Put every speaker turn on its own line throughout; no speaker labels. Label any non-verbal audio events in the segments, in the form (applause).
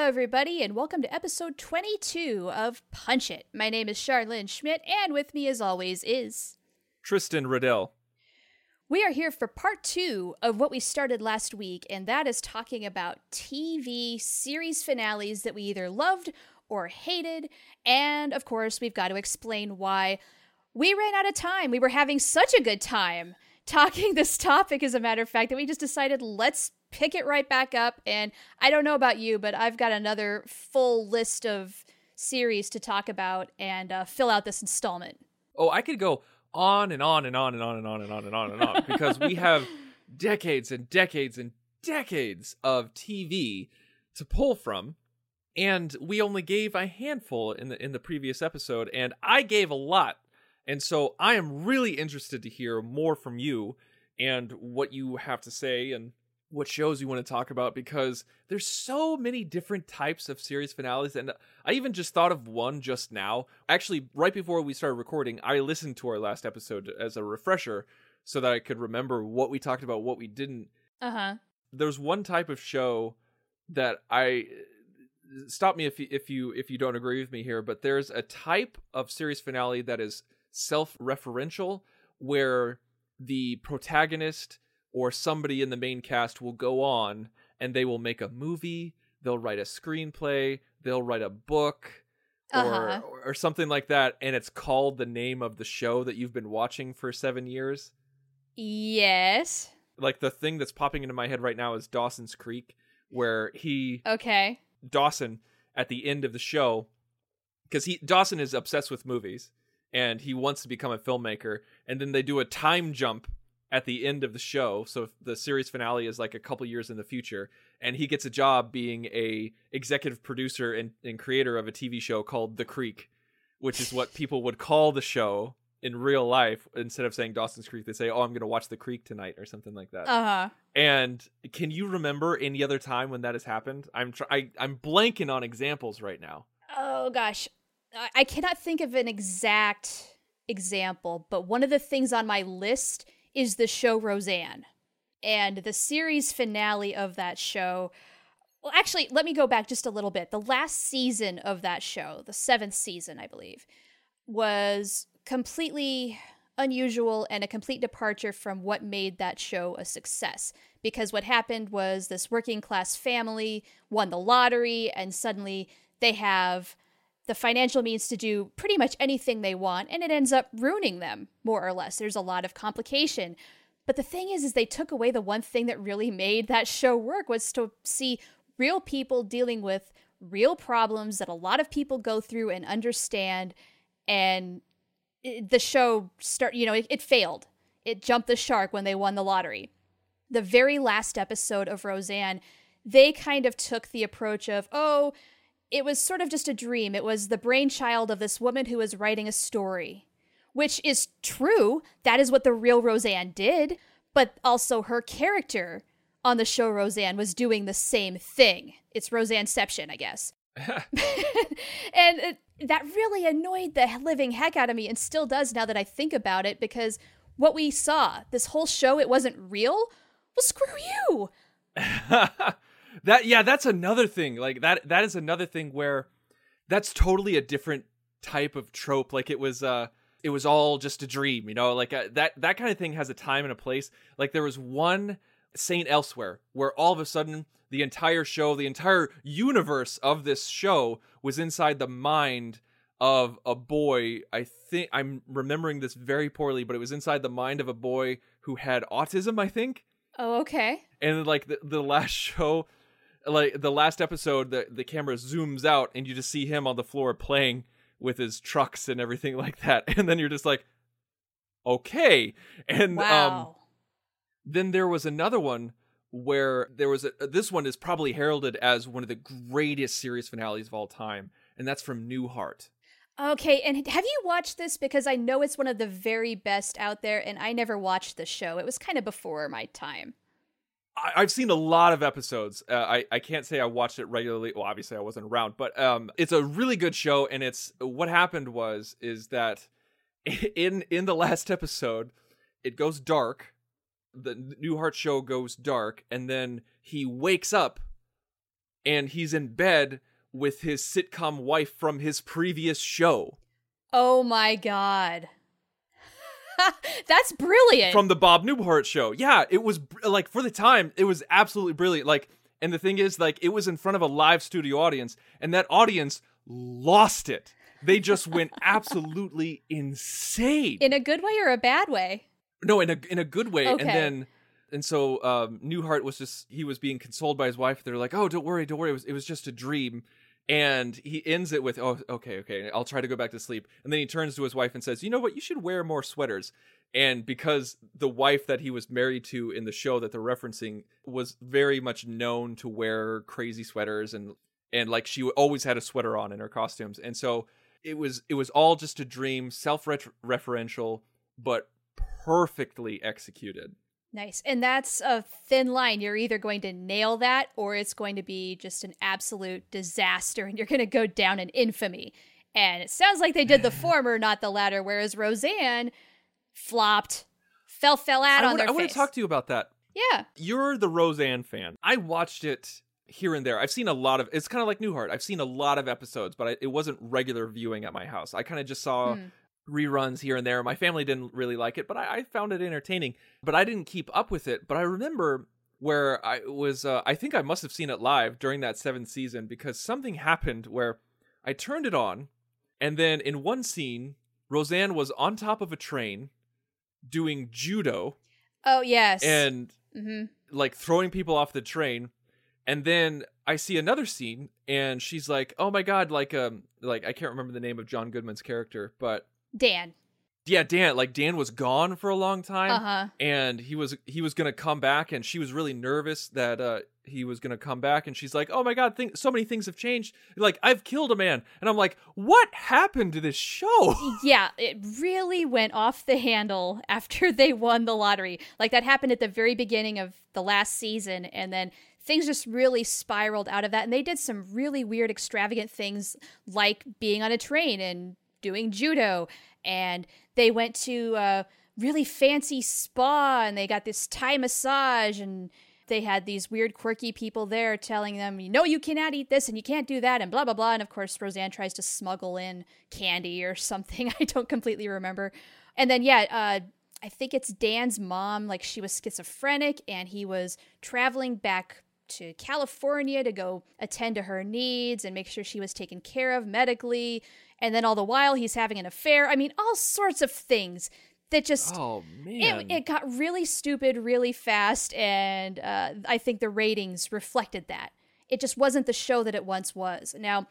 Hello, everybody, and welcome to episode 22 of Punch It. My name is Charlene Schmidt, and with me, as always, is.
Tristan Riddell.
We are here for part two of what we started last week, and that is talking about TV series finales that we either loved or hated. And of course, we've got to explain why we ran out of time. We were having such a good time talking (laughs) this topic, as a matter of fact, that we just decided let's pick it right back up. And I don't know about you, but I've got another full list of series to talk about and uh, fill out this installment.
Oh, I could go on and on and on and on and on and on and on and on because we have (laughs) decades and decades and decades of TV to pull from. And we only gave a handful in the in the previous episode, and I gave a lot. And so I am really interested to hear more from you and what you have to say and what shows you want to talk about because there's so many different types of series finales and I even just thought of one just now. Actually, right before we started recording, I listened to our last episode as a refresher so that I could remember what we talked about, what we didn't.
Uh huh.
There's one type of show that I stop me if you, if you if you don't agree with me here, but there's a type of series finale that is self-referential where the protagonist or somebody in the main cast will go on and they will make a movie, they'll write a screenplay, they'll write a book
Uh-huh.
or or something like that and it's called the name of the show that you've been watching for 7 years.
Yes.
Like the thing that's popping into my head right now is Dawson's Creek where he
Okay.
Dawson at the end of the show because he Dawson is obsessed with movies and he wants to become a filmmaker and then they do a time jump at the end of the show so the series finale is like a couple years in the future and he gets a job being a executive producer and, and creator of a tv show called the creek which is what (laughs) people would call the show in real life instead of saying dawson's creek they say oh i'm going to watch the creek tonight or something like that
Uh huh.
and can you remember any other time when that has happened? I'm try- I, I'm blanking on examples right now.
Oh gosh, I-, I cannot think of an exact example, but one of the things on my list is the show Roseanne, and the series finale of that show. Well, actually, let me go back just a little bit. The last season of that show, the seventh season, I believe, was completely unusual and a complete departure from what made that show a success. Because what happened was this working class family won the lottery, and suddenly they have the financial means to do pretty much anything they want, and it ends up ruining them, more or less. There's a lot of complication. But the thing is, is they took away the one thing that really made that show work was to see real people dealing with real problems that a lot of people go through and understand and the show start you know it, it failed it jumped the shark when they won the lottery the very last episode of roseanne they kind of took the approach of oh it was sort of just a dream it was the brainchild of this woman who was writing a story which is true that is what the real roseanne did but also her character on the show roseanne was doing the same thing it's roseanneception i guess (laughs) and it, that really annoyed the living heck out of me and still does now that I think about it because what we saw, this whole show, it wasn't real. Well, screw you. (laughs)
that yeah, that's another thing. Like that that is another thing where that's totally a different type of trope. Like it was uh it was all just a dream, you know? Like uh, that that kind of thing has a time and a place. Like there was one Saint Elsewhere where all of a sudden the entire show, the entire universe of this show was inside the mind of a boy. I think I'm remembering this very poorly, but it was inside the mind of a boy who had autism, I think
Oh, okay.
and like the, the last (laughs) show like the last episode the, the camera zooms out and you just see him on the floor playing with his trucks and everything (laughs) like that and then you're just like okay and um then there was another one where there was a this one is probably heralded as one of the greatest series finales of all time and that's from Newhart
Okay, and have you watched this? Because I know it's one of the very best out there, and I never watched the show. It was kind of before my time.
I, I've seen a lot of episodes. Uh, I I can't say I watched it regularly. Well, obviously I wasn't around, but um, it's a really good show. And it's what happened was is that (laughs) in in the last episode, it goes dark. The Newhart show goes dark, and then he wakes up, and he's in bed with his sitcom wife from his previous show.
Oh my god. That's brilliant.
from the Bob Newhart show. Yeah, it was like for the time, it was absolutely brilliant. Like, and the thing is, like, it was in front of a live studio audience, and that audience lost it. They just went (laughs) absolutely insane.
in a good way or a bad way?
no, in a in a good way.
Okay.
And then, and so um, Newhart was just he was being consoled by his wife. They're like, "Oh, don't worry, don't worry. It was it was just a dream." And he ends it with, "Oh, okay, okay. I'll try to go back to sleep." And then he turns to his wife and says, "You know what? You should wear more sweaters." And because the wife that he was married to in the show that they're referencing was very much known to wear crazy sweaters and and like she always had a sweater on in her costumes. And so it was it was all just a dream, self-referential, but perfectly executed.
Nice. And that's a thin line. You're either going to nail that or it's going to be just an absolute disaster and you're going to go down in infamy. And it sounds like they did the former, not the latter, whereas Roseanne flopped, fell fell out
I
on
wanna-
their
I want to talk to you about that.
yeah.
You're the Roseanne fan. I watched it here and there. I've seen a lot of. It's kind of like Newhart. I've seen a lot of episodes, but I, it wasn't regular viewing at my house. I kind of just saw
Hmm.
Reruns here and there. My family didn't really like it, but I, I found it entertaining. But I didn't keep up with it. But I remember where I was. Uh, I think I must have seen it live during that seventh season because something happened where I turned it on, and then in one scene, Roseanne was on top of a train doing judo
Oh, yes.
and
hmm
like throwing people off the train and then i see another scene and she's like oh my god like um like i can't remember the name of john goodman's character but
Dan.
yeah dan like dan was gone for a long time
Uh huh.
and he was he was gonna come back and she was really nervous that uh he was gonna come back and she's like oh my god think so many things have changed like i've killed a man and i'm like what happened to this show (laughs)
Yeah, it really went off the handle after they won the lottery. Like that happened at the very beginning of the last season, and then things just really spiraled out of that. And they did some really weird, extravagant things like being on a train and doing judo. And they went to a really fancy spa and they got this Thai massage and they had these weird, quirky people there telling them, you know, you cannot eat this and you can't do that, and blah, blah, blah. And of course, Roseanne tries to smuggle in candy or something. (laughs) I don't completely remember. And then, yeah, uh, I think it's Dan's mom, like she was schizophrenic and he was traveling back to California to go attend to her needs and make sure she was taken care of medically. And then all the while, he's having an affair. I mean, all sorts of things that just
oh man
it, it got really stupid really fast and uh, i think the ratings reflected that it just wasn't the show that it once was now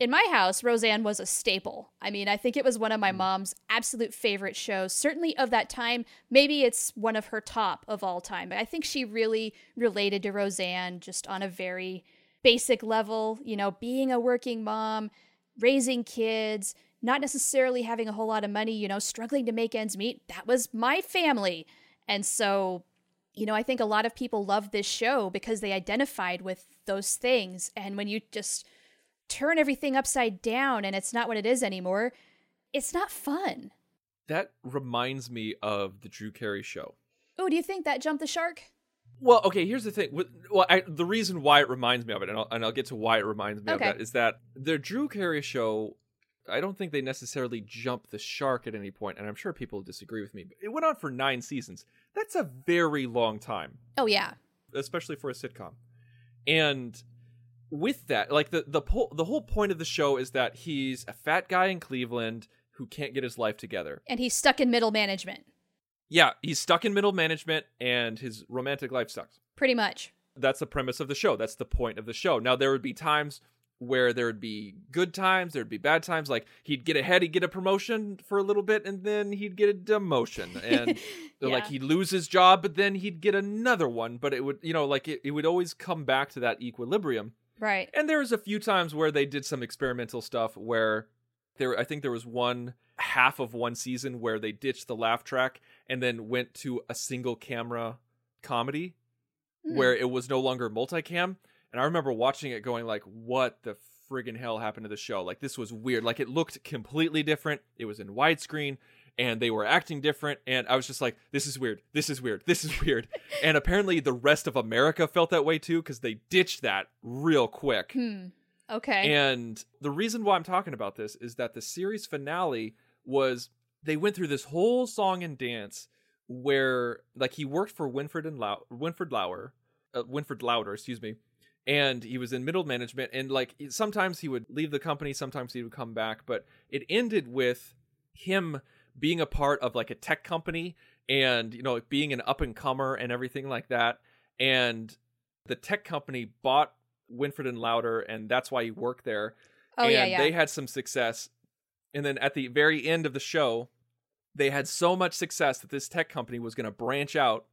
in my house roseanne was a staple i mean i think it was one of my mom's absolute favorite shows certainly of that time maybe it's one of her top of all time i think she really related to roseanne just on a very basic level you know being a working mom raising kids not necessarily having a whole lot of money, you know, struggling to make ends meet. That was my family. And so, you know, I think a lot of people love this show because they identified with those things. And when you just turn everything upside down and it's not what it is anymore, it's not fun.
that reminds me of the drew carey show
Oh, do you think that jumped the shark?
Well, okay. Here's the thing. Well, I, the reason why it reminds me of it, and I'll, and I'll get to why it reminds me
Okay.
of that, is that the Drew Carey show. I don't think they necessarily jumped the shark at any point, and I'm sure people disagree with me. But it went on for nine seasons. That's a very long time,
Oh, yeah.
especially for a sitcom. And with that, like the the po- the whole point of the show is that he's a fat guy in Cleveland who can't get his life together.
And he's stuck in middle management,
Yeah, he's stuck in middle management, and his romantic life sucks.
pretty much.
that's the premise of the show. That's the point of the show. Now there would be times where there would be good times, there'd be bad times. Like he'd get ahead, he'd get a promotion for a little bit, and then he'd get a demotion, (laughs) and like he'd lose his job, but then he'd get another one. But it would, you know, like it, it would always come back to that equilibrium.
Right.
And there was a few times where they did some experimental stuff where There, I think there was one half of one season where they ditched the laugh track and then went to a single camera comedy
Hmm.
where it was no longer multicam. And I remember watching it going like, what the friggin' hell happened to the show? Like this was weird. Like it looked completely different. It was in widescreen and they were acting different. And I was just like, this is weird. This is weird. This is weird. (laughs) and apparently the rest of America felt that way too because they ditched that real quick.
Hmm. Okay.
And the reason why I'm talking about this is that the series finale was they went through this whole song and dance where like he worked for Winfred and Lau- Winfred Lauer, uh, Winfred Lauder, excuse me, and he was in middle management and like sometimes he would leave the company, sometimes he would come back, but it ended with him being a part of like a tech company and you know being an up and comer and everything like that. And the tech company bought Winfred and Lauder and that's why he worked there.
Oh
and
yeah, yeah.
they had some success. And then at the very end of the show they had so much success that this tech company was going to branch out.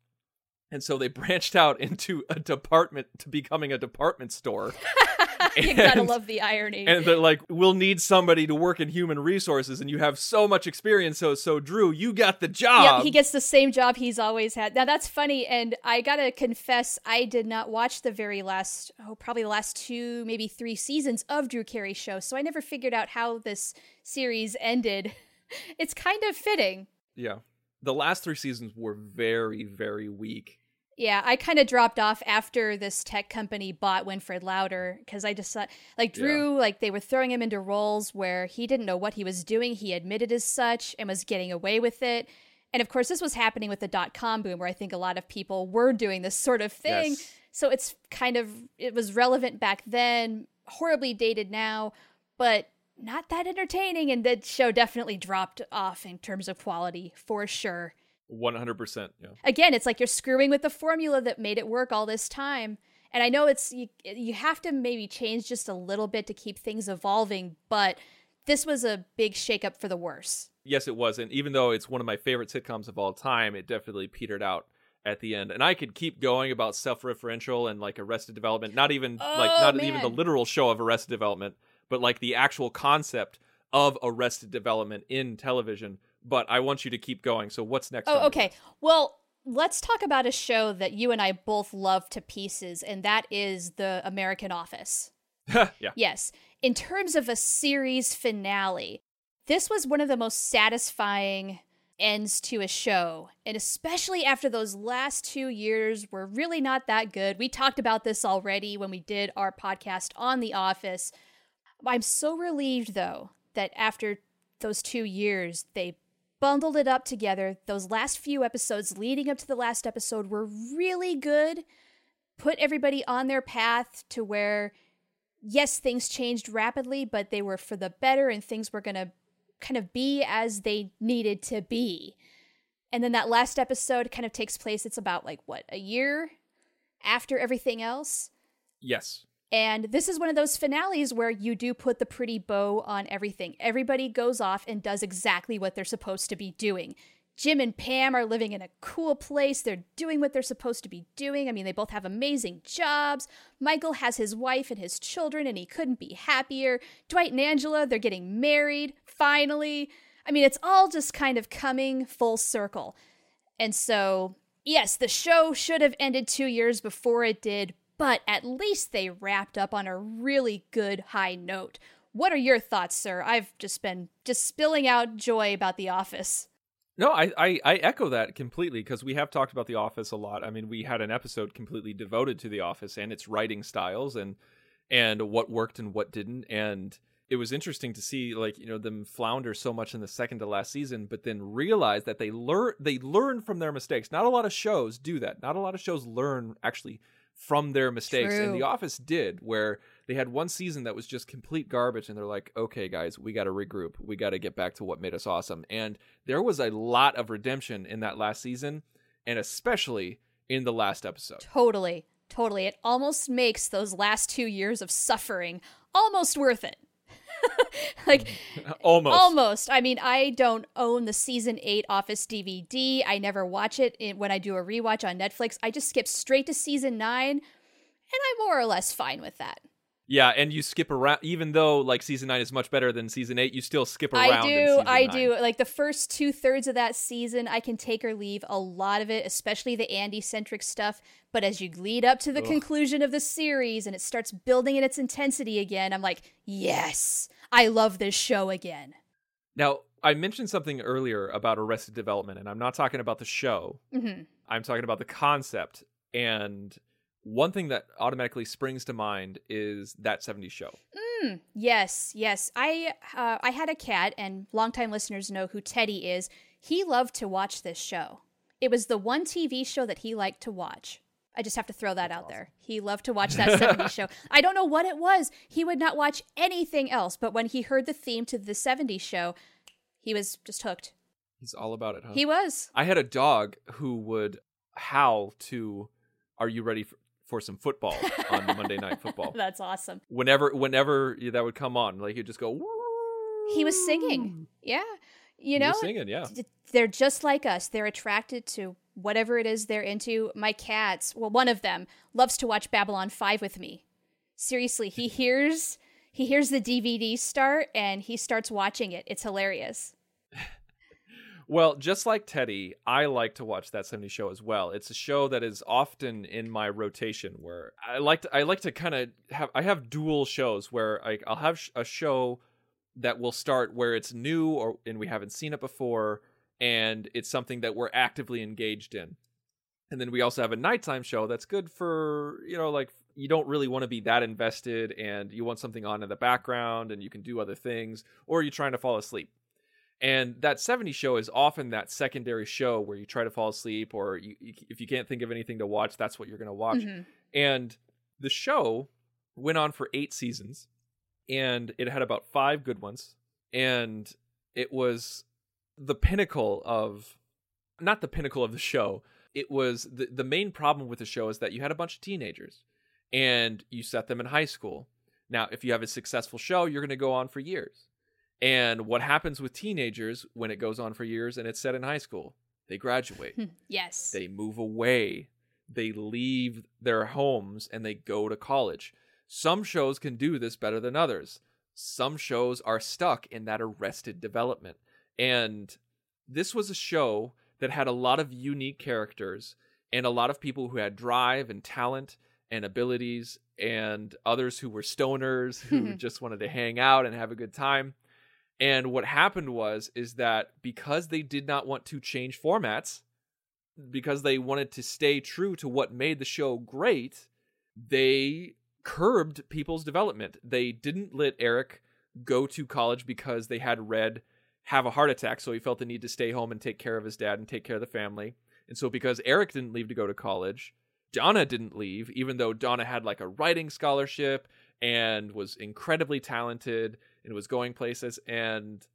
And so they (laughs) branched out into a department to becoming a department store (laughs) (laughs)
you gotta
and-
love the irony.
and they're like we'll need somebody to work in human resources and you have so much experience so so drew you got the job
Yeah, he gets the same job he's always had. Now that's funny, and I gotta confess, I did not watch the very last, oh, probably the last two, maybe three seasons of Drew Carey's show, so I never figured out how this series ended. (laughs) It's kind of fitting.
yeah the last three seasons were very very weak
Yeah, I kind of dropped off after this tech company bought Winfred Louder because I just thought, like, Drew, like, they were throwing him into roles where he didn't know what he was doing. He admitted as such and was getting away with it. And of course, this was happening with the dot com boom, where I think a lot of people were doing this sort of thing.
Yes.
So it's kind of, it was relevant back then, horribly dated now, but not that entertaining. And the show definitely dropped off in terms of quality for sure
100% yeah
again it's like you're screwing with the formula that made it work all this time and i know it's you, you have to maybe change just a little bit to keep things evolving but this was a big shakeup for the worse
yes, it was. And even though it's one of my favorite sitcoms of all time, it definitely petered out at the end. And I could keep going about self-referential and like Arrested Development, not even like
Oh,
not even the literal show of Arrested Development, but like the actual concept of Arrested Development in television. But I want you to keep going. So what's next?
oh okay well let's talk about a show that you and i both love to pieces and that is the american office (laughs)
yeah.
Yes. In terms of a series finale, this was one of the most satisfying ends to a show. And especially after those last two years were really not that good. We talked about this already when we did our podcast on The Office. I'm so relieved, though, that after those two years, they bundled it up together. Those last few episodes leading up to the last episode were really good. Put everybody on their path to where yes, things changed rapidly, but they were for the better and things were going to kind of be as they needed to be. And then that last episode kind of takes place, it's about like what, a year after everything else?
Yes.
And this is one of those finales where you do put the pretty bow on everything. Everybody goes off and does exactly what they're supposed to be doing. Jim and Pam are living in a cool place. They're doing what they're supposed to be doing. I mean, they both have amazing jobs. Michael has his wife and his children, and he couldn't be happier. Dwight and Angela, they're getting married, finally. I mean, it's all just kind of coming full circle. And so, yes, the show should have ended two years before it did, but at least they wrapped up on a really good high note. What are your thoughts, sir? I've just been just spilling out joy about The Office.
No, I, I, I echo that completely because we have talked about The Office a lot. I mean, we had an episode completely devoted to The Office and its writing styles and and what worked and what didn't. And it was interesting to see like you know them flounder so much in the second to last season, but then realize that they learn they learn from their mistakes. Not a lot of shows do that. Not a lot of shows learn actually from their mistakes, and The Office did, where they had one season that was just complete garbage, and they're like, okay, guys, we got to regroup. We got to get back to what made us awesome. And there was a lot of redemption in that last season, and especially in the last episode.
Totally, totally. It almost makes those last two years of suffering almost worth it. (laughs) like, (laughs)
Almost.
Almost. I mean, I don't own the season 8 Office DVD. I never watch it when I do a rewatch on Netflix. I just skip straight to season 9, and I'm more or less fine with that.
Yeah, and you skip around even though like season 9 is much better than season 8, you still skip around
I do, I
nine.
do. Like the first two thirds of that season, I can take or leave a lot of it, especially the Andy centric stuff. But as you lead up to the conclusion of the series and it starts building in its intensity again, I'm like, yes, I love this show again.
Now, I mentioned something earlier about Arrested Development, and I'm not talking about the show.
hmm
I'm talking about the concept. And one thing that automatically springs to mind is that 70s show.
Mm, yes, yes. I uh, I had a cat, and longtime listeners know who Teddy is. He loved to watch this show. It was the one TV show that he liked to watch. I just have to throw that out there. He loved to watch that 70s show. (laughs) I don't know what it was. He would not watch anything else, but when he heard the theme to the 70s show, he was just hooked.
He's all about it, huh?
He was.
I had a dog who would howl to "Are you ready for, for some football?" on (laughs) Monday Night Football.
That's awesome.
Whenever, whenever that would come on, like he'd just go.
He was singing. Yeah. You know,
was singing, yeah.
they're just like us. They're attracted to whatever it is they're into. My cats, well, one of them loves to watch Babylon 5 with me. Seriously, he hears he hears the DVD start and he starts watching it. It's hilarious. (laughs)
Well, just like Teddy, I like to watch that 70 show as well. It's a show that is often in my rotation where I like to I like to kind of have I have dual shows where like I'll have a show that will start where it's new or and we haven't seen it before and it's something that we're actively engaged in. And then we also have a nighttime show that's good for, you know, like you don't really want to be that invested and you want something on in the background and you can do other things or you're trying to fall asleep. And that 70 show is often that secondary show where you try to fall asleep, or you, you, if you can't think of anything to watch, that's what you're going to watch.
Mhm.
And the show went on for eight seasons, and it had about five good ones. And it was the pinnacle of, not the pinnacle of the show, it was the, the main problem with the show is that you had a bunch of teenagers and you set them in high school. Now, if you have a successful show, you're going to go on for years. And what happens with teenagers when it goes on for years and it's set in high school? They graduate, hmm,
Yes.
they move away, they leave their homes and they go to college. Some shows can do this better than others. Some shows are stuck in that arrested development. And this was a show that had a lot of unique characters and a lot of people who had drive and talent and abilities and others who were stoners who (laughs) just wanted to hang out and have a good time. And what happened was is that because they did not want to change formats, because they wanted to stay true to what made the show great, they curbed people's development. They didn't let Eric go to college because they had Red have a heart attack, so he felt the need to stay home and take care of his dad and take care of the family. And so because Eric didn't leave to go to college, Donna didn't leave, even though Donna had like a writing scholarship and was incredibly talented and it was going places. And,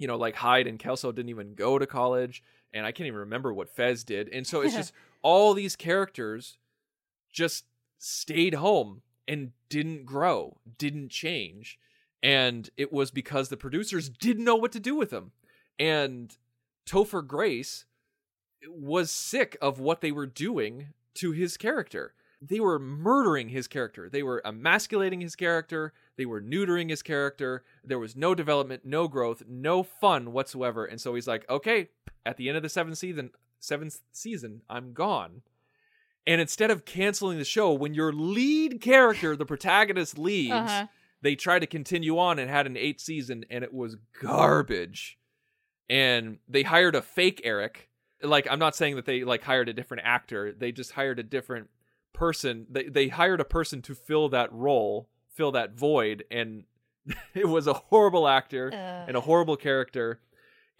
you know, like Hyde and Kelso didn't even go to college. And I can't even remember what Fez did. And so it's (laughs) just all these characters just stayed home and didn't grow, didn't change. And it was because the producers didn't know what to do with them. And Topher Grace was sick of what they were doing to his character. They were murdering his character. They were emasculating his character. They were neutering his character. There was no development, no growth, no fun whatsoever. And so he's like, okay, at the end of the seventh season, seventh season, I'm gone. And instead of canceling the show, when your lead character, the protagonist, (laughs) leaves,
Uh-huh.
they tried to continue on and had an eighth season, and it was garbage. And they hired a fake Eric. Like, I'm not saying that they like hired a different actor. They just hired a different person. They they hired a person to fill that role, fill that void, and (laughs) it was a horrible actor
Ugh.
and a horrible character.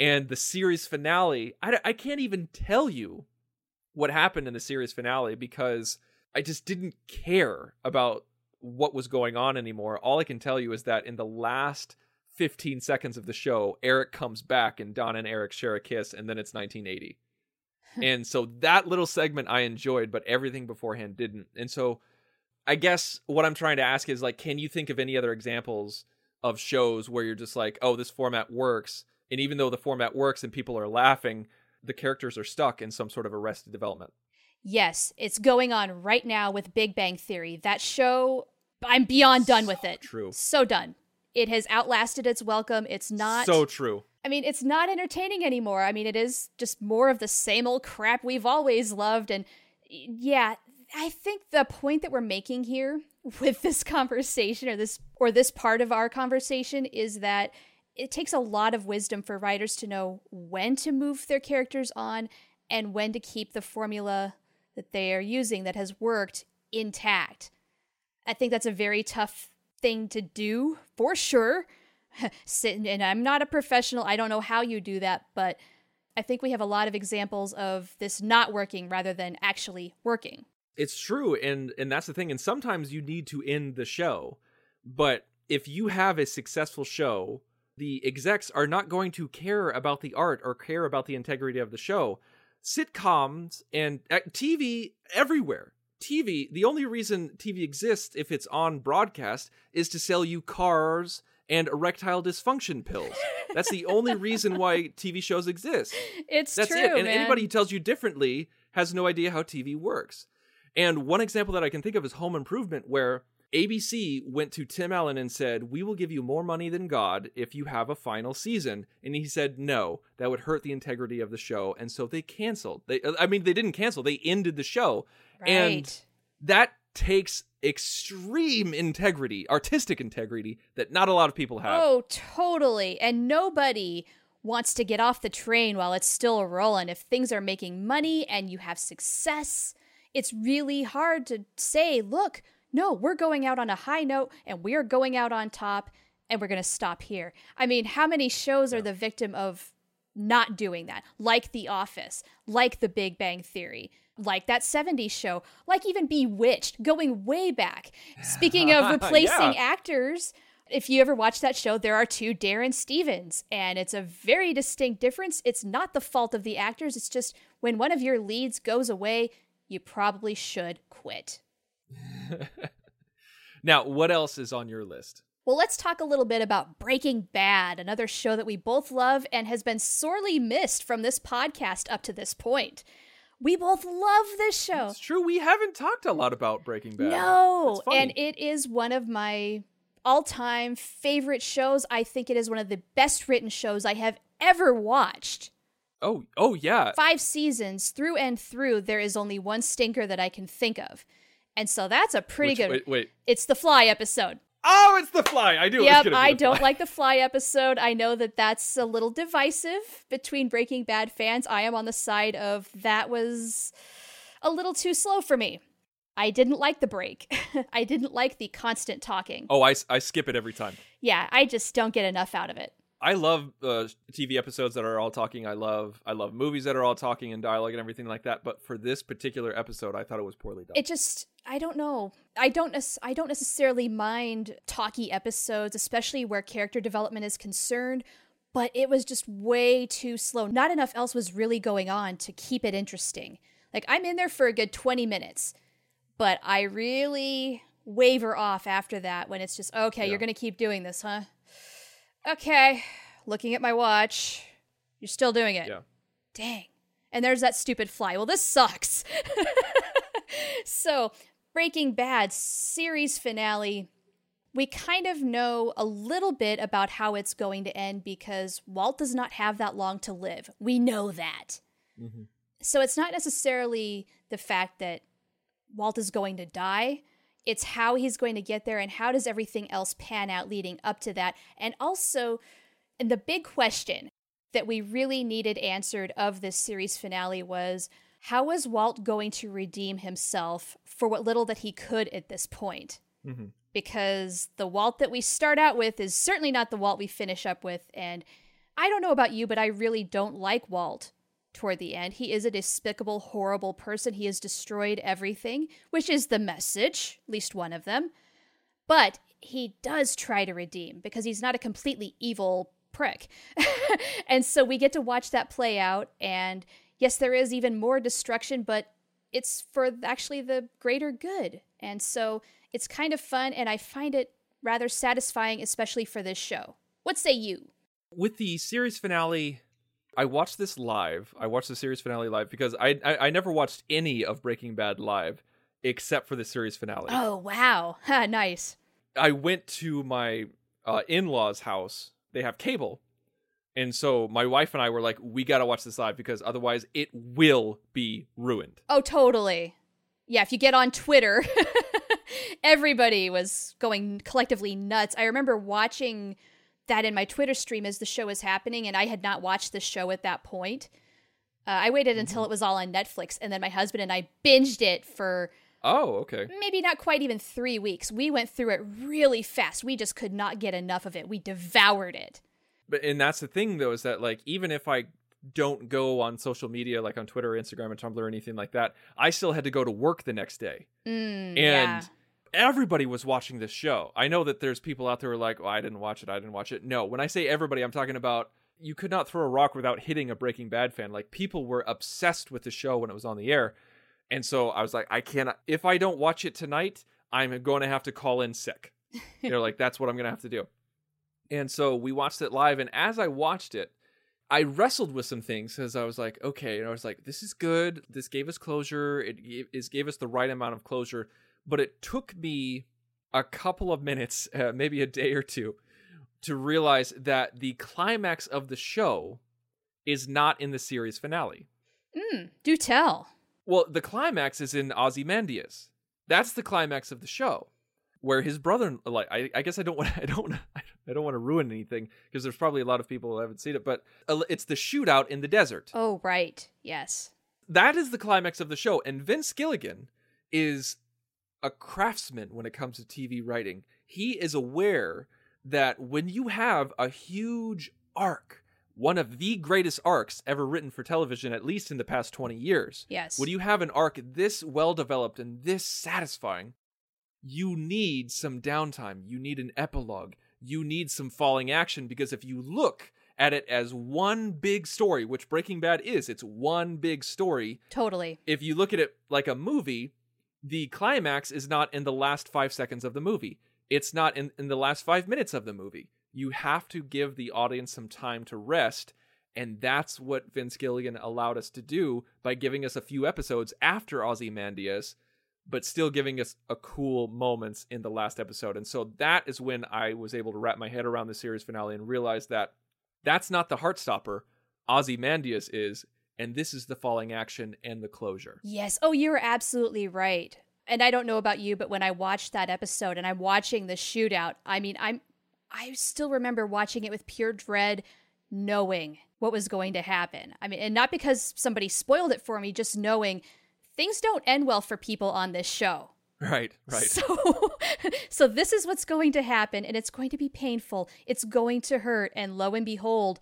And the series finale, I, I can't even tell you what happened in the series finale because I just didn't care about what was going on anymore. All I can tell you is that in the last 15 seconds of the show, Eric comes back and don and Eric share a kiss, and then it's 1980. (laughs) and so that little segment I enjoyed, but everything beforehand didn't. And so I guess what I'm trying to ask is like, can you think of any other examples of shows where you're just like, oh, this format works? And even though the format works and people are laughing, the characters are stuck in some sort of arrested development.
Yes, it's going on right now with Big Bang Theory. That show I'm beyond done with it.
True.
So done. It has outlasted its welcome. It's not
So true.
I mean, it's not entertaining anymore. I mean, it is just more of the same old crap we've always loved. And yeah, I think the point that we're making here with this conversation or this or this part of our conversation is that it takes a lot of wisdom for writers to know when to move their characters on and when to keep the formula that they are using that has worked intact. I think that's a very tough thing to do for sure. (laughs) And I'm not a professional. I don't know how you do that, but I think we have a lot of examples of this not working rather than actually working.
It's true, and and that's the thing. And sometimes you need to end the show, but if you have a successful show, the execs are not going to care about the art or care about the integrity of the show. Sitcoms and uh, TV everywhere. TV, the only reason TV exists if it's on broadcast is to sell you cars and erectile dysfunction pills. That's the only (laughs) reason why TV shows exist.
It's
That's
true,
it. And
man.
anybody who tells you differently has no idea how TV works. And one example that I can think of is Home Improvement, where ABC went to Tim Allen and said, We will give you more money than God if you have a final season. And he said, No, that would hurt the integrity of the show. And so they canceled. They, uh, I mean, they didn't cancel, they ended the show.
Right.
And that takes extreme integrity, artistic integrity, that not a lot of people have.
Oh, totally. And nobody wants to get off the train while it's still rolling. If things are making money and you have success, it's really hard to say, look, no, we're going out on a high note and we're going out on top and we're going to stop here. I mean, how many shows are the victim of not doing that? Like The Office, like The Big Bang Theory. Like that 70s show, like even Bewitched, going way back. Speaking of (laughs) replacing
Yeah.
actors, if you ever watch that show, there are two Darrin Stephens, and it's a very distinct difference. It's not the fault of the actors, it's just when one of your leads goes away, you probably should quit. (laughs)
Now, what else is on your list?
Well, let's talk a little bit about Breaking Bad, another show that we both love and has been sorely missed from this podcast up to this point. We both love this show.
It's true. We haven't talked a lot about Breaking Bad.
No, and it is one of my all-time favorite shows. I think it is one of the best written shows I have ever watched.
Oh, oh yeah.
Five seasons through and through, there is only one stinker that I can think of. And so that's a pretty
Which-
good
Wait, wait.
It's the Fly episode.
Oh, it's the fly. I do.
Yep, I don't like the Fly episode. I know that that's a little divisive between Breaking Bad fans. I am on the side of that was a little too slow for me. I didn't like the break. (laughs) I didn't like the constant talking.
Oh, I, I skip it every time.
Yeah, I just don't get enough out of it.
I love uh, TV episodes that are all talking. I love I love movies that are all talking and dialogue and everything like that. But for this particular episode, I thought it was poorly done.
It just I don't know. I don't nec- I don't necessarily mind talky episodes, especially where character development is concerned, but it was just way too slow. Not enough else was really going on to keep it interesting. Like I'm in there for a good 20 minutes, but I really waver off after that when it's just okay, you're going to keep doing this, huh? Okay, looking at my watch. You're still doing it.
yeah.
Dang. And there's that stupid fly. Well, this sucks. (laughs) so, Breaking Bad series finale. We kind of know a little bit about how it's going to end because Walt does not have that long to live. We know that. Mm-hmm. So, it's not necessarily the fact that Walt is going to die. It's how he's going to get there and how does everything else pan out leading up to that. And also, and the big question that we really needed answered of this series finale was how was Walt going to redeem himself for what little that he could at this point?
Mhm.
Because the Walt that we start out with is certainly not the Walt we finish up with. And I don't know about you, but I really don't like Walt toward the end. He is a despicable, horrible person. He has destroyed everything, which is the message, at least one of them. But he does try to redeem because he's not a completely evil prick. (laughs) and so we get to watch that play out. And yes, there is even more destruction, but it's for actually the greater good. And so it's kind of fun, and I find it rather satisfying, especially for this show. What say you?
with the series finale i watched this live i watched the series finale live because I, I i never watched any of breaking bad live except for the series finale.
Oh, wow. (laughs) Ha, nice.
I went to my uh, in-laws' house. They have cable, and so my wife and I were like, "We got to watch this live because otherwise it will be ruined."
Oh, totally. Yeah, if you get on Twitter, (laughs) everybody was going collectively nuts. I remember watching that in my Twitter stream as the show was happening, and I had not watched the show at that point. Uh, I waited until it was all on Netflix, and then my husband and I binged it for
Oh, okay.
maybe not quite even three weeks. We went through it really fast. We just could not get enough of it. We devoured it.
But and that's the thing though is that like even if I don't go on social media like on Twitter, or Instagram, and Tumblr or anything like that, I still had to go to work the next day.
Mm,
and
yeah.
Everybody was watching this show. I know that there's people out there who are like, "Oh, I didn't watch it. I didn't watch it." No, when I say everybody, I'm talking about you could not throw a rock without hitting a Breaking Bad fan. Like people were obsessed with the show when it was on the air, and so I was like, I cannot. If I don't watch it tonight, I'm going to have to call in sick. (laughs) you know, like that's what I'm going to have to do. And so we watched it live, and as I watched it. I wrestled with some things because I was like, okay, and I was like, this is good. This gave us closure. It gave, it gave us the right amount of closure but it took me a couple of minutes, (laughs) uh, maybe a day or two, to realize that the climax of the show is not in the series finale.
Mm, do tell.
Well, the climax is in Ozymandias. That's the climax of the show, where his brother. Like, I, I guess I don't (laughs) want. I don't. I don't want to ruin anything because there's probably a lot of people who haven't seen it. But uh, it's the shootout in the desert.
Oh, right. Yes.
That is the climax of the show, and Vince Gilligan is a craftsman when it comes to TV writing. He is aware that when you have a huge arc, one of the greatest arcs ever written for television, at least in the past 20 years,
Yes.
when you have an arc this well developed and this satisfying, you need some downtime. You need an epilogue. You need some falling action because if you look at it as one big story, which Breaking Bad is, it's one big story.
Totally.
If you look at it like a movie, the climax is not in the last five seconds of the movie. It's not in, in the last five minutes of the movie. You have to give the audience some time to rest. And that's what Vince Gilligan allowed us to do by giving us a few episodes after Ozymandias, but still giving us a cool moments in the last episode. And so that is when I was able to wrap my head around the series finale and realize that that's not the heart heartstopper. Ozymandias is, and this is the falling action and the closure.
Yes. Oh, you're absolutely right. And I don't know about you, but when I watched that episode and I'm watching the shootout, I mean, I'm I still remember watching it with pure dread, knowing what was going to happen. I mean, and not because somebody spoiled it for me, just knowing things don't end well for people on this show.
Right, right.
So (laughs) so this is what's going to happen and it's going to be painful. It's going to hurt and lo and behold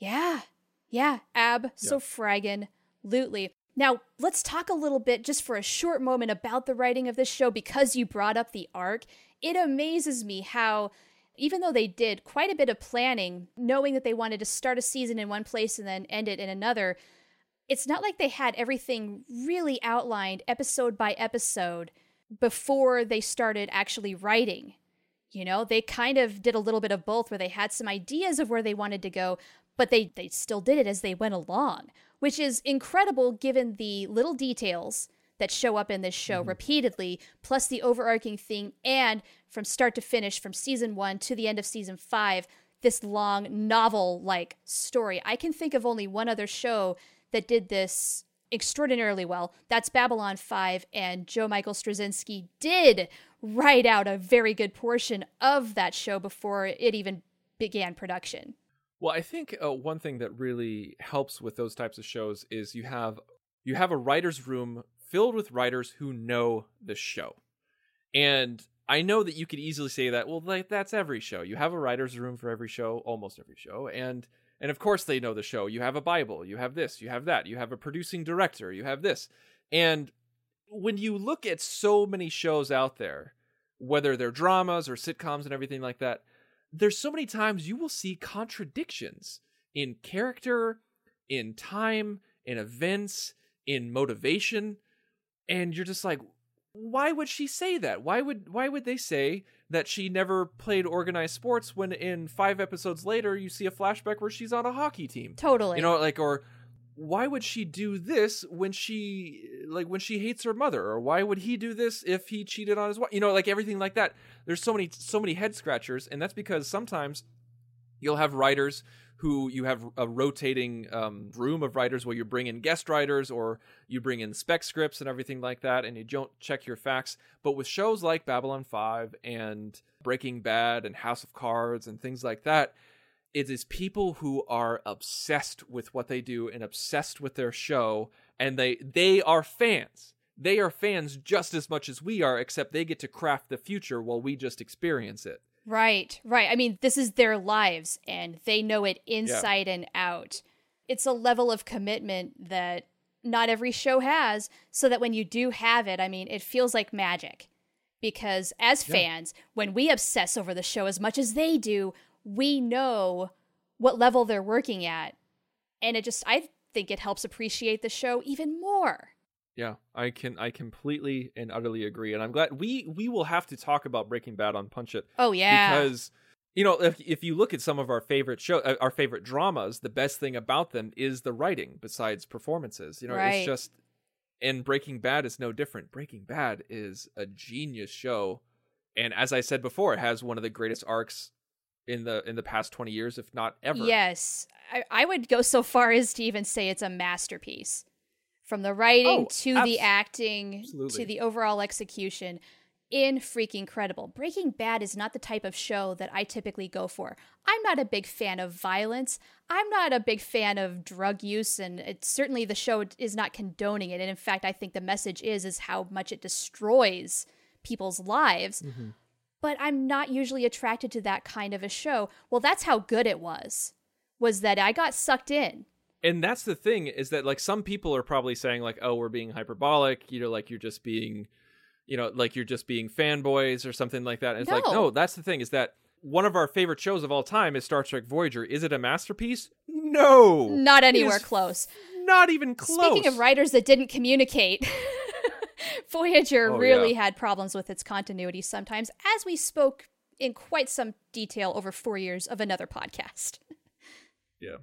Yeah. Yeah, ab so fraggin lutely. Now, let's talk a little bit just for a short moment about the writing of this show because you brought up the arc. It amazes me how even though they did quite a bit of planning, knowing that they wanted to start a season in one place and then end it in another, it's not like they had everything really outlined episode by episode before they started actually writing. You know, they kind of did a little bit of both where they had some ideas of where they wanted to go, but they, they still did it as they went along, which is incredible given the little details that show up in this show mm-hmm. repeatedly, plus the overarching thing, and from start to finish, from season one to the end of season five, this long novel like story. I can think of only one other show that did this extraordinarily well. That's Babylon 5, and Joe Michael Straczynski did write out a very good portion of that show before it even began production.
Well, I think uh, one thing that really helps with those types of shows is you have you have a writer's room filled with writers who know the show. And I know that you could easily say that, well, like that's every show. You have a writer's room for every show, almost every show, and and of course they know the show. You have a Bible, you have this, you have that, you have a producing director, you have this. And when you look at so many shows out there, whether they're dramas or sitcoms and everything like that, there's so many times you will see contradictions in character, in time, in events, in motivation, and you're just like why would she say that? Why would why would they say that she never played organized sports when in 5 episodes later you see a flashback where she's on a hockey team?
Totally.
You know, like or why would she do this when she like when she hates her mother? Or why would he do this if he cheated on his wife you know like everything like that. There's so many so many head scratchers and that's because sometimes you'll have writers who you have a rotating um, room of writers where you bring in guest writers or you bring in spec scripts and everything like that and you don't check your facts. But with shows like babylon 5 and breaking bad and house of cards and things like that it is people who are obsessed with what they do and obsessed with their show and they they are fans they are fans just as much as we are except they get to craft the future while we just experience it
Right, right. I mean, this is their lives and they know it inside and out. It's a level of commitment that not every show has, so that when you do have it, I mean, it feels like magic. Because as
Yeah.
fans, when we obsess over the show as much as they do, we know what level they're working at. And it just, I think it helps appreciate the show even more.
Yeah, I can I completely and utterly agree, and I'm glad we we will have to talk about Breaking Bad on Punch It
Oh, yeah.
because you know if if you look at some of our favorite show uh, our favorite dramas, the best thing about them is the writing besides performances. You know,
Right.
it's just and Breaking Bad is no different. Breaking Bad is a genius show, and as I said before, it has one of the greatest arcs in the in the past 20 years, if not ever.
Yes. I, I would go so far as to even say it's a masterpiece. From the writing
Oh,
to
abs-
the acting
absolutely.
to the overall execution. In freaking credible. Breaking Bad is not the type of show that I typically go for. I'm not a big fan of violence. I'm not a big fan of drug use, and it's certainly the show is not condoning it. And in fact, I think the message is is how much it destroys people's lives
Mm-hmm.
But I'm not usually attracted to that kind of a show. Well, that's how good it was. Was that I got sucked in.
and that's the thing is that like some people are probably saying like oh we're being hyperbolic you know like you're just being you know like you're just being fanboys or something like that and it's like
No.
no that's the thing is that one of our favorite shows of all time is star trek voyager is it a masterpiece no
Not anywhere close.
not even close
Speaking of writers that didn't communicate, (laughs) (laughs) Voyager
Oh,
really
yeah.
had problems with its continuity sometimes, as we spoke in quite some detail over four years of another podcast. (laughs)
Yeah.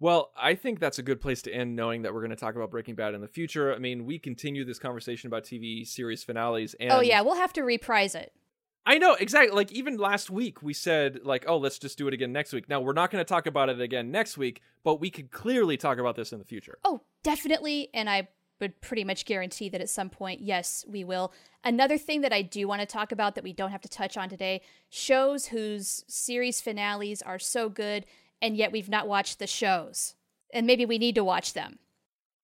Well, I think that's a good place to end, knowing that we're going to talk about Breaking Bad in the future. I mean, we continue this conversation about TV series finales, oh, and
oh, yeah, we'll have to reprise it.
I know exactly. Like even last week, we said like, "Oh, let's just do it again next week." Now we're not going to talk about it again next week, but we could clearly talk about this in the future.
Oh, definitely. And I would pretty much guarantee that at some point, yes, we will. Another thing that I do want to talk about that we don't have to touch on today shows whose series finales are so good, and yet we've not watched the shows. And maybe we need to watch them.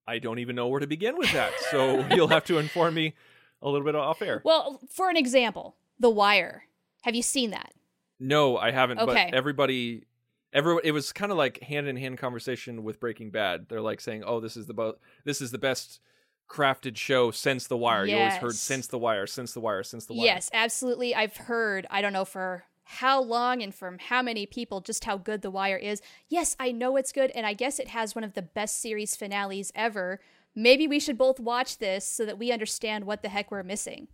I don't even know where to begin with that, so (laughs) you'll have to inform me a little bit off air.
Well, for an example, The Wire. Have you seen that?
No, I haven't.
Okay.
But everybody, everyone, it was kind of like hand in hand conversation with Breaking Bad. They're like saying, "Oh, this is the bo- this is the best crafted show since The Wire." You always heard since The Wire, since The Wire, since The Wire.
Yes, absolutely. I've heard, I don't know for how long and from how many people, just how good The Wire is. Yes, I know it's good, and I guess it has one of the best series finales ever. Maybe we should both watch this so that we understand what the heck we're missing.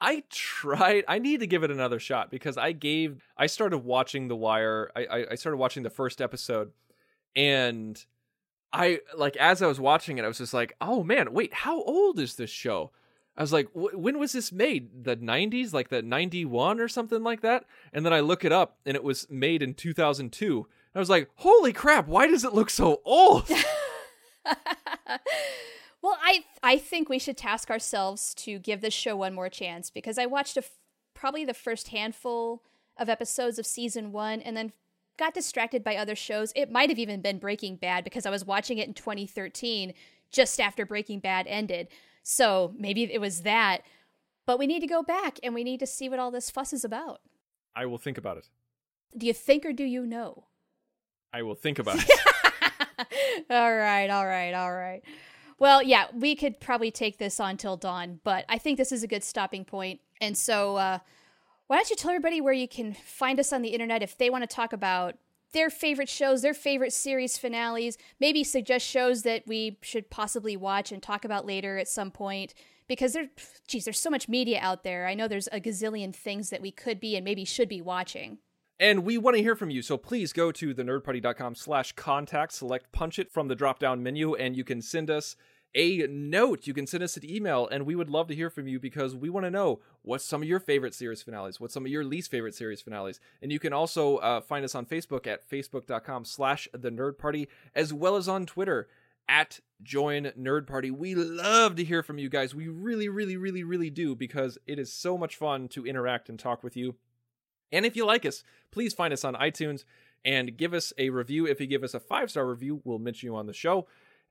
I tried. I need to give it another shot because I gave. I started watching The Wire. I I, I started watching the first episode, and I like as I was watching it, I was just like, "Oh man, wait, how old is this show?" I was like, "When was this made? The '90s, like the '91 or something like that?" And then I look it up, and it was made in 2002. I was like, "Holy crap! Why does it look so old?" (laughs) (laughs)
well, I I think we should task ourselves to give this show one more chance because I watched a f- probably the first handful of episodes of season 1 and then got distracted by other shows. It might have even been Breaking Bad because I was watching it in 2013 just after Breaking Bad ended. So, maybe it was that. But we need to go back and we need to see what all this fuss is about.
I will think about it.
Do you think or do you know?
I will think about (laughs) it.
all right, all right, all right. Well, yeah, we could probably take this on till dawn, but I think this is a good stopping point. And so, uh, why don't you tell everybody where you can find us on the internet if they want to talk about their favorite shows, their favorite series finales, maybe suggest shows that we should possibly watch and talk about later at some point. Because there, geez, there's so much media out there. I know there's a gazillion things that we could be and maybe should be watching.
And we want to hear from you, so please go to thenerdparty.com slash contact, select punch it from the drop down menu, and you can send us a note. You can send us an email, and we would love to hear from you because we want to know what's some of your favorite series finales, what's some of your least favorite series finales. And you can also uh, find us on Facebook at facebook.com slash the nerd party, as well as on Twitter at join nerd party. We love to hear from you guys. We really, really, really, really do because it is so much fun to interact and talk with you. And if you like us, please find us on iTunes and give us a review. If you give us a five star review, we'll mention you on the show.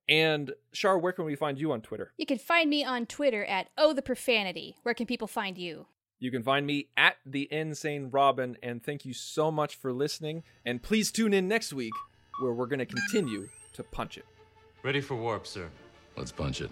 And Char, where can we find you on Twitter?
You can find me on Twitter at Oh the Profanity. Where can people find you?
You can find me at the Insane Robin. And thank you so much for listening. And please tune in next week where we're going to continue to punch it.
Ready for warp, sir.
Let's punch it.